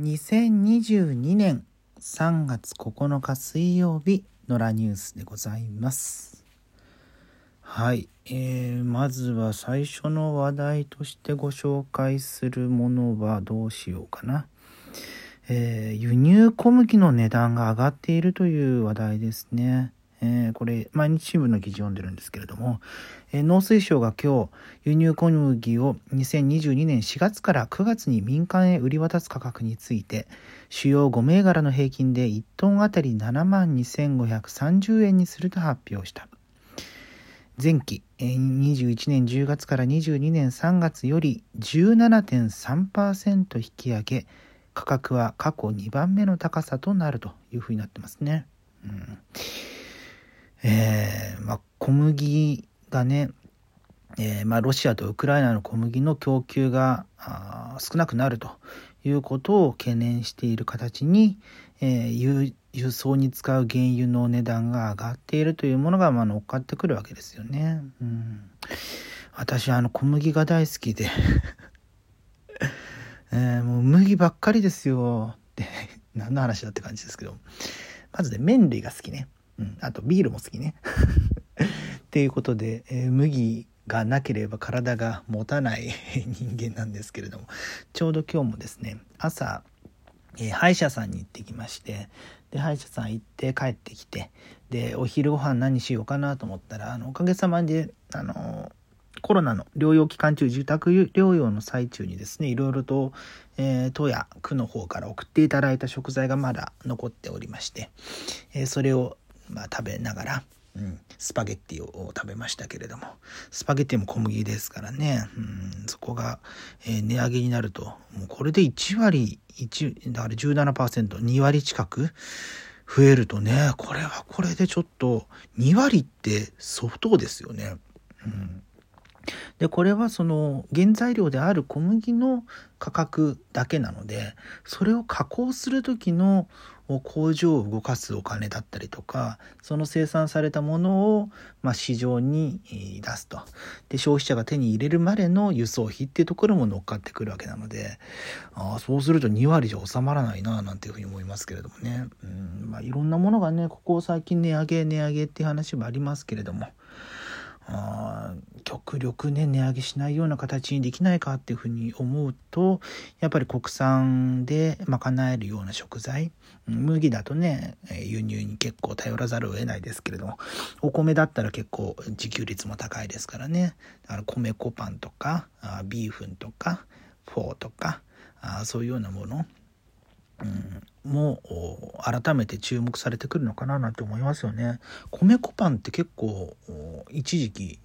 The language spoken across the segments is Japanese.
2022年3月9日水曜日のラニュースでございます。はい、えー、まずは最初の話題としてご紹介するものはどうしようかな。えー、輸入小麦の値段が上がっているという話題ですね。えー、これ、毎日新聞の記事読んでるんですけれども、えー、農水省が今日、輸入小麦を2022年4月から9月に民間へ売り渡す価格について、主要5銘柄の平均で1トンあたり7万2530円にすると発表した。前期、21年10月から22年3月より17.3%引き上げ、価格は過去2番目の高さとなるというふうになってますね。うんえー、まあ、小麦がね、えー、まあ、ロシアとウクライナの小麦の供給が少なくなるということを懸念している形に、えー、輸輸送に使う原油の値段が上がっているというものが、まあ、乗っかってくるわけですよね。うん、私あの小麦が大好きで えー、もう麦ばっかりですよって何の話だって感じですけどまずね麺類が好きね。うん、あとビールも好きね。っていうことで、えー、麦がなければ体が持たない人間なんですけれどもちょうど今日もですね朝、えー、歯医者さんに行ってきましてで歯医者さん行って帰ってきてでお昼ご飯何しようかなと思ったらあのおかげさまであのコロナの療養期間中自宅療養の最中にですねいろいろと、えー、都や区の方から送っていただいた食材がまだ残っておりまして、えー、それをまあ、食べながら、うん、スパゲッティを食べましたけれどもスパゲッティも小麦ですからね、うん、そこが、えー、値上げになるともうこれで1割1だから 17%2 割近く増えるとねこれはこれでちょっと2割って相当ですよね。うんでこれはその原材料である小麦の価格だけなのでそれを加工する時の工場を動かすお金だったりとかその生産されたものを、まあ、市場に出すと。で消費者が手に入れるまでの輸送費っていうところも乗っかってくるわけなのであそうすると2割じゃ収まらないななんていうふうに思いますけれどもね、うんまあ、いろんなものがねここ最近値上げ値上げっていう話もありますけれども。あ極力ね値上げしないような形にできないかっていうふうに思うとやっぱり国産で賄えるような食材麦だとね輸入に結構頼らざるを得ないですけれどもお米だったら結構自給率も高いですからね。だから米粉パンとかビーフンとかフォーとかあそういうようなものうん、も改めて注目されてくるのかななんて思いますよね。米粉パンって結構一時期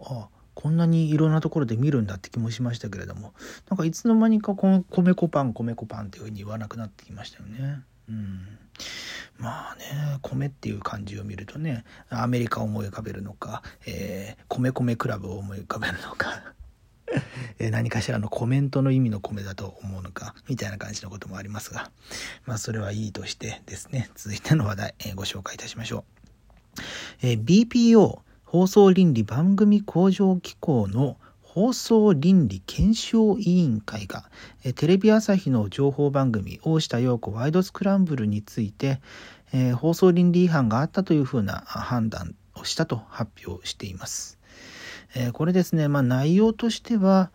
あこんなにいろんなところで見るんだって気もしましたけれどもなんかいつの間にかこの米粉パン米粉パンっていうふうに言わなくなってきましたよね。うんまあね米っていう漢字を見るとねアメリカを思い浮かべるのか、えー、米米クラブを思い浮かべるのか え何かしらのコメントの意味の米だと思うのかみたいな感じのこともありますがまあそれはいいとしてですね続いての話題、えご紹介いたしましょう、え BPO 放送倫理番組向上機構の放送倫理検証委員会がテレビ朝日の情報番組大下陽子ワイドスクランブルについて、え放送倫理違反があったというふうな判断をしたと発表しています。えこれですね、まあ、内容としては、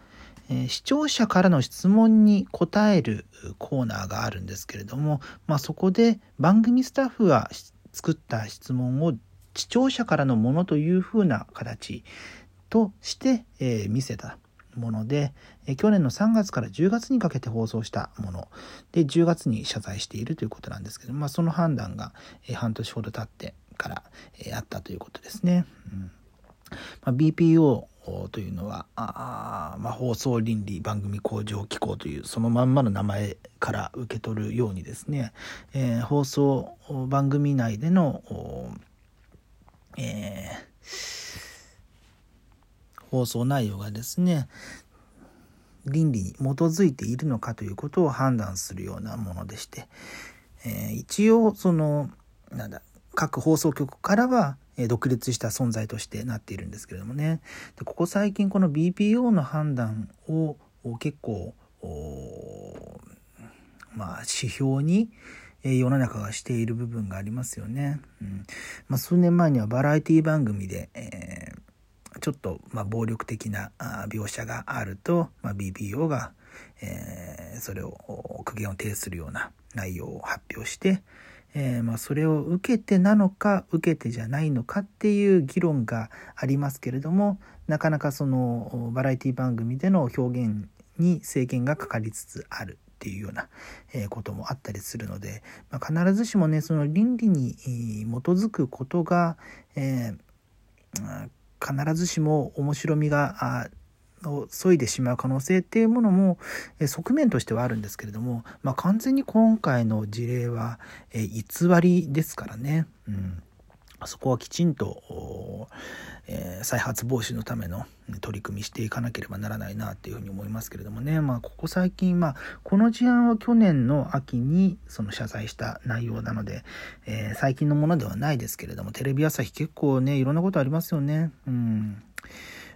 え視聴者からの質問に答えるコーナーがあるんですけれども、まあ、そこで番組スタッフが作った質問を視聴者からのものというふうな形として、えー、見せたもので、え、去年の3月から10月にかけて放送したもので10月に謝罪しているということなんですけど、まあ、その判断が、え、半年ほど経ってから、えあったということですね。うんまあ、BPO というのはあ、まあ、放送倫理番組向上機構というそのまんまの名前から受け取るようにですね、えー、放送番組内での、えー、放送内容がですね倫理に基づいているのかということを判断するようなものでして、えー、一応そのなんだ各放送局からは独立した存在としてなっているんですけれどもねでここ最近この BPO の判断を結構まあ、指標に、世の中がしている部分がありますよね。うんまあ、数年前にはバラエティ番組で、えー、ちょっと、まあ、暴力的な描写があると、まあ、BPO が、えー、それを苦言を呈するような内容を発表して、えー、まあ、それを受けてなのか受けてじゃないのかっていう議論がありますけれどもなかなかそのバラエティ番組での表現に制限がかかりつつあるっていうようなこともあったりするので、まあ、必ずしもねその倫理に基づくことが、えー、必ずしも面白みがを削いでしまう可能性っていうものも、側面としてはあるんですけれども、まあ、完全に今回の事例は、偽りですからね。うんそこはきちんと、えー、再発防止のための取り組みしていかなければならないなっていうふうに思いますけれどもね、まあ、ここ最近、まあ、この事案は去年の秋にその謝罪した内容なので、えー、最近のものではないですけれども、テレビ朝日結構ね、いろんなことありますよね。うん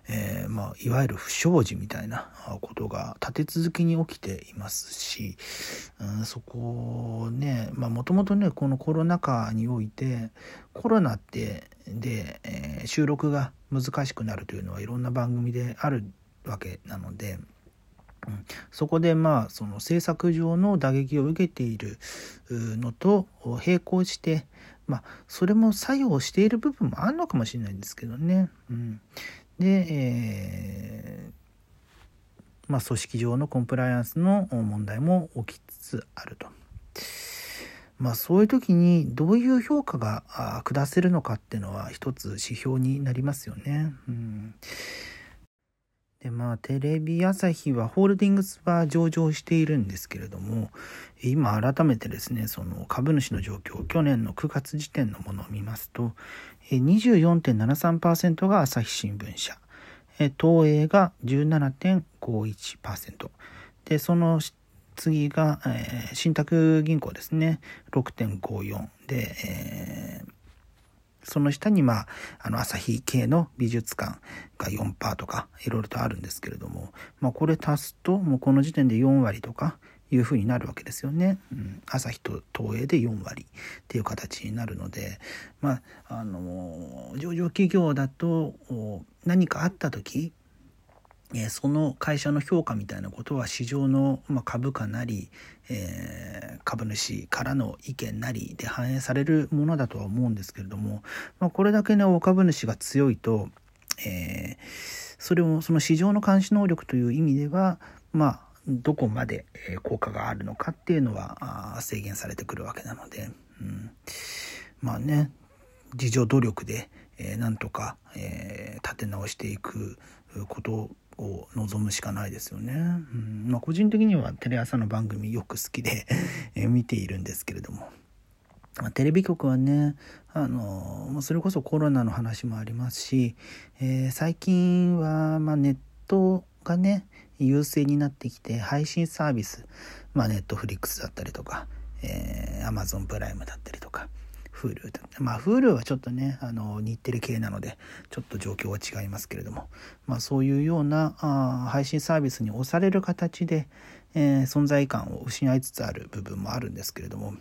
えー、まあ、いわゆる不祥事みたいなことが立て続けに起きていますし、うん、そこねもともとねこのコロナ禍においてコロナってで、えー、収録が難しくなるというのはいろんな番組であるわけなので。うん、そこでまあその制作上の打撃を受けているのと並行してまあそれも作用している部分もあるのかもしれないんですけどね。うん、で、えー、まあ、組織上のコンプライアンスの問題も起きつつあると。まあ、そういう時にどういう評価が下せるのかっていうのは一つ指標になりますよね。うんでまあテレビ朝日はホールディングスは上場しているんですけれども今改めてですねその株主の状況去年の9月時点のものを見ますと24.73%が朝日新聞社。東映が17.51%でその次が、えー、信託銀行ですね。6.54で、えーその下に、まあ、あの、朝日系の美術館が4%とか、いろいろとあるんですけれども、まあ、これ足すと、もうこの時点で4割とか、いうふうになるわけですよね。うん、朝日と東映で4割っていう形になるので、まあ、あの、上場企業だと、何かあった時、えその会社の評価みたいなことは市場の、ま株価なり、えー、株主からの意見なりで反映されるものだとは思うんですけれども、まあ、これだけね大株主が強いと、えー、それをその市場の監視能力という意味ではまあどこまで効果があるのかっていうのは制限されてくるわけなので、うん、まあね自助努力で、えー、なんとか、えー、立て直していくことを望むしかないですよね。うんまあ、個人的にはテレ朝の番組よく好きで え見ているんですけれども。まあ、テレビ局はねあのそれこそコロナの話もありますし、えー、最近は、まあ、ネットがね優勢になってきて配信サービス、まあ、ネットフリックスだったりとか、えー、アマゾンプライムだったりとか Hulu まあ Hulu はちょっとねあの日テレ系なのでちょっと状況は違いますけれども、まあ、そういうようなあ配信サービスに押される形で、えー、存在感を失いつつある部分もあるんですけれども、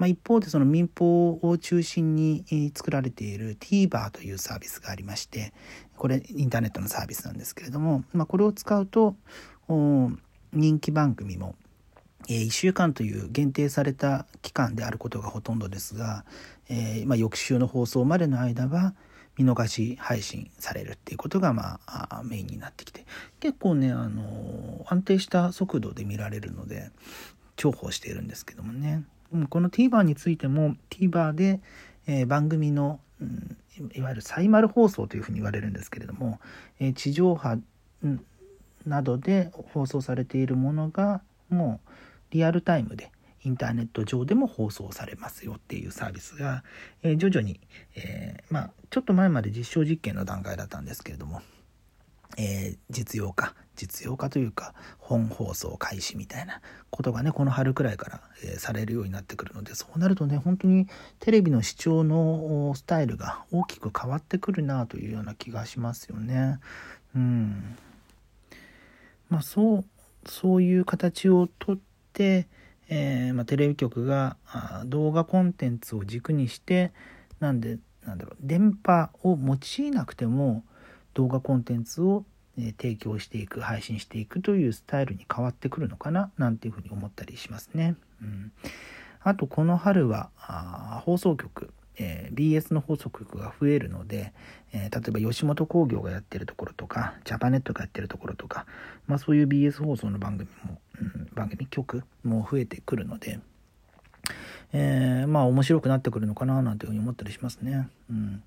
まあ、一方でその民放を中心に作られている TVer というサービスがありましてこれインターネットのサービスなんですけれども、まあ、これを使うと人気番組も1週間という限定された期間であることがほとんどですが、えー、まあ、翌週の放送までの間は見逃し配信されるっていうことが、まあ、メインになってきて結構ね、あの安定した速度で見られるので重宝しているんですけどもね。この TVer についても TVer で、えー、番組の、うん、いわゆるサイマル放送というふうに言われるんですけれども、えー、地上波などで放送されているものがもうリアルタイムでインターネット上でも放送されますよっていうサービスが、えー、徐々に、え、まあ、ちょっと前まで実証実験の段階だったんですけれども、えー、実用化実用化というか本放送開始みたいなことがねこの春くらいから、えされるようになってくるのでそうなるとね本当にテレビの視聴のスタイルが大きく変わってくるなというような気がしますよね。うんまあそうそういう形をとって、えー、まあ、テレビ局が動画コンテンツを軸にしてなんでなんだろう電波を用いなくても動画コンテンツを提供していく配信していくというスタイルに変わってくるのかななんていうふうに思ったりしますね。うん、あとこの春は放送局えー、BS の放送局が増えるので、えー、例えば吉本興業がやってるところとかジャパネットがやってるところとか、まあ、そういう BS 放送の番組も、うん、番組局も増えてくるので、えー、まあ面白くなってくるのかななんていうふうに思ったりしますね。うん、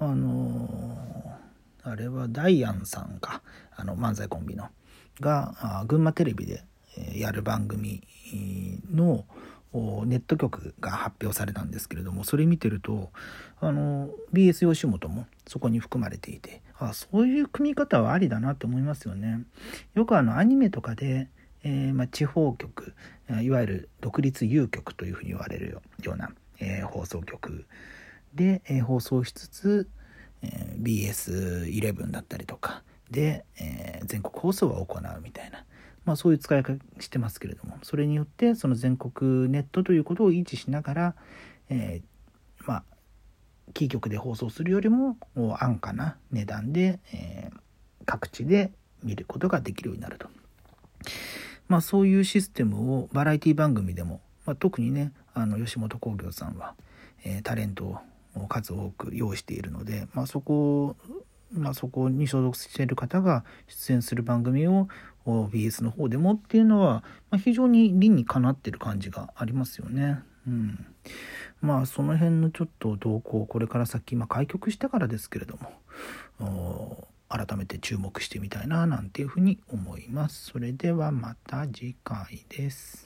あのー、あれはダイアンさんかあの漫才コンビのが群馬テレビでやる番組のネット局が発表されたんですけれどもそれ見てるとあの BS 吉本もそこに含まれていてあそういう組み方はありだなって思いますよね。よくあのアニメとかで、えー、ま、地方局いわゆる独立有局というふうに言われるような、えー、放送局で、えー、放送しつつ、え BS11 だったりとかで、え全国放送は行うみたいな。まあ、そういう使い方してますけれどもそれによってその全国ネットということを維持しながら、えー、まあキー局で放送するよりも安価な値段で、えー、各地で見ることができるようになると。まあそういうシステムをバラエティ番組でも、まあ、特にねあの吉本興業さんは、えー、タレントを数多く用意しているので、まあ、そこまあ、そこに所属している方が出演する番組を BS の方でもっていうのは、まあ、非常に理にかなってる感じがありますよね。うん、まあその辺のちょっと動向これから先、まあ、開局してからですけれども改めて注目してみたいななんていうふうに思います。それではまた次回です。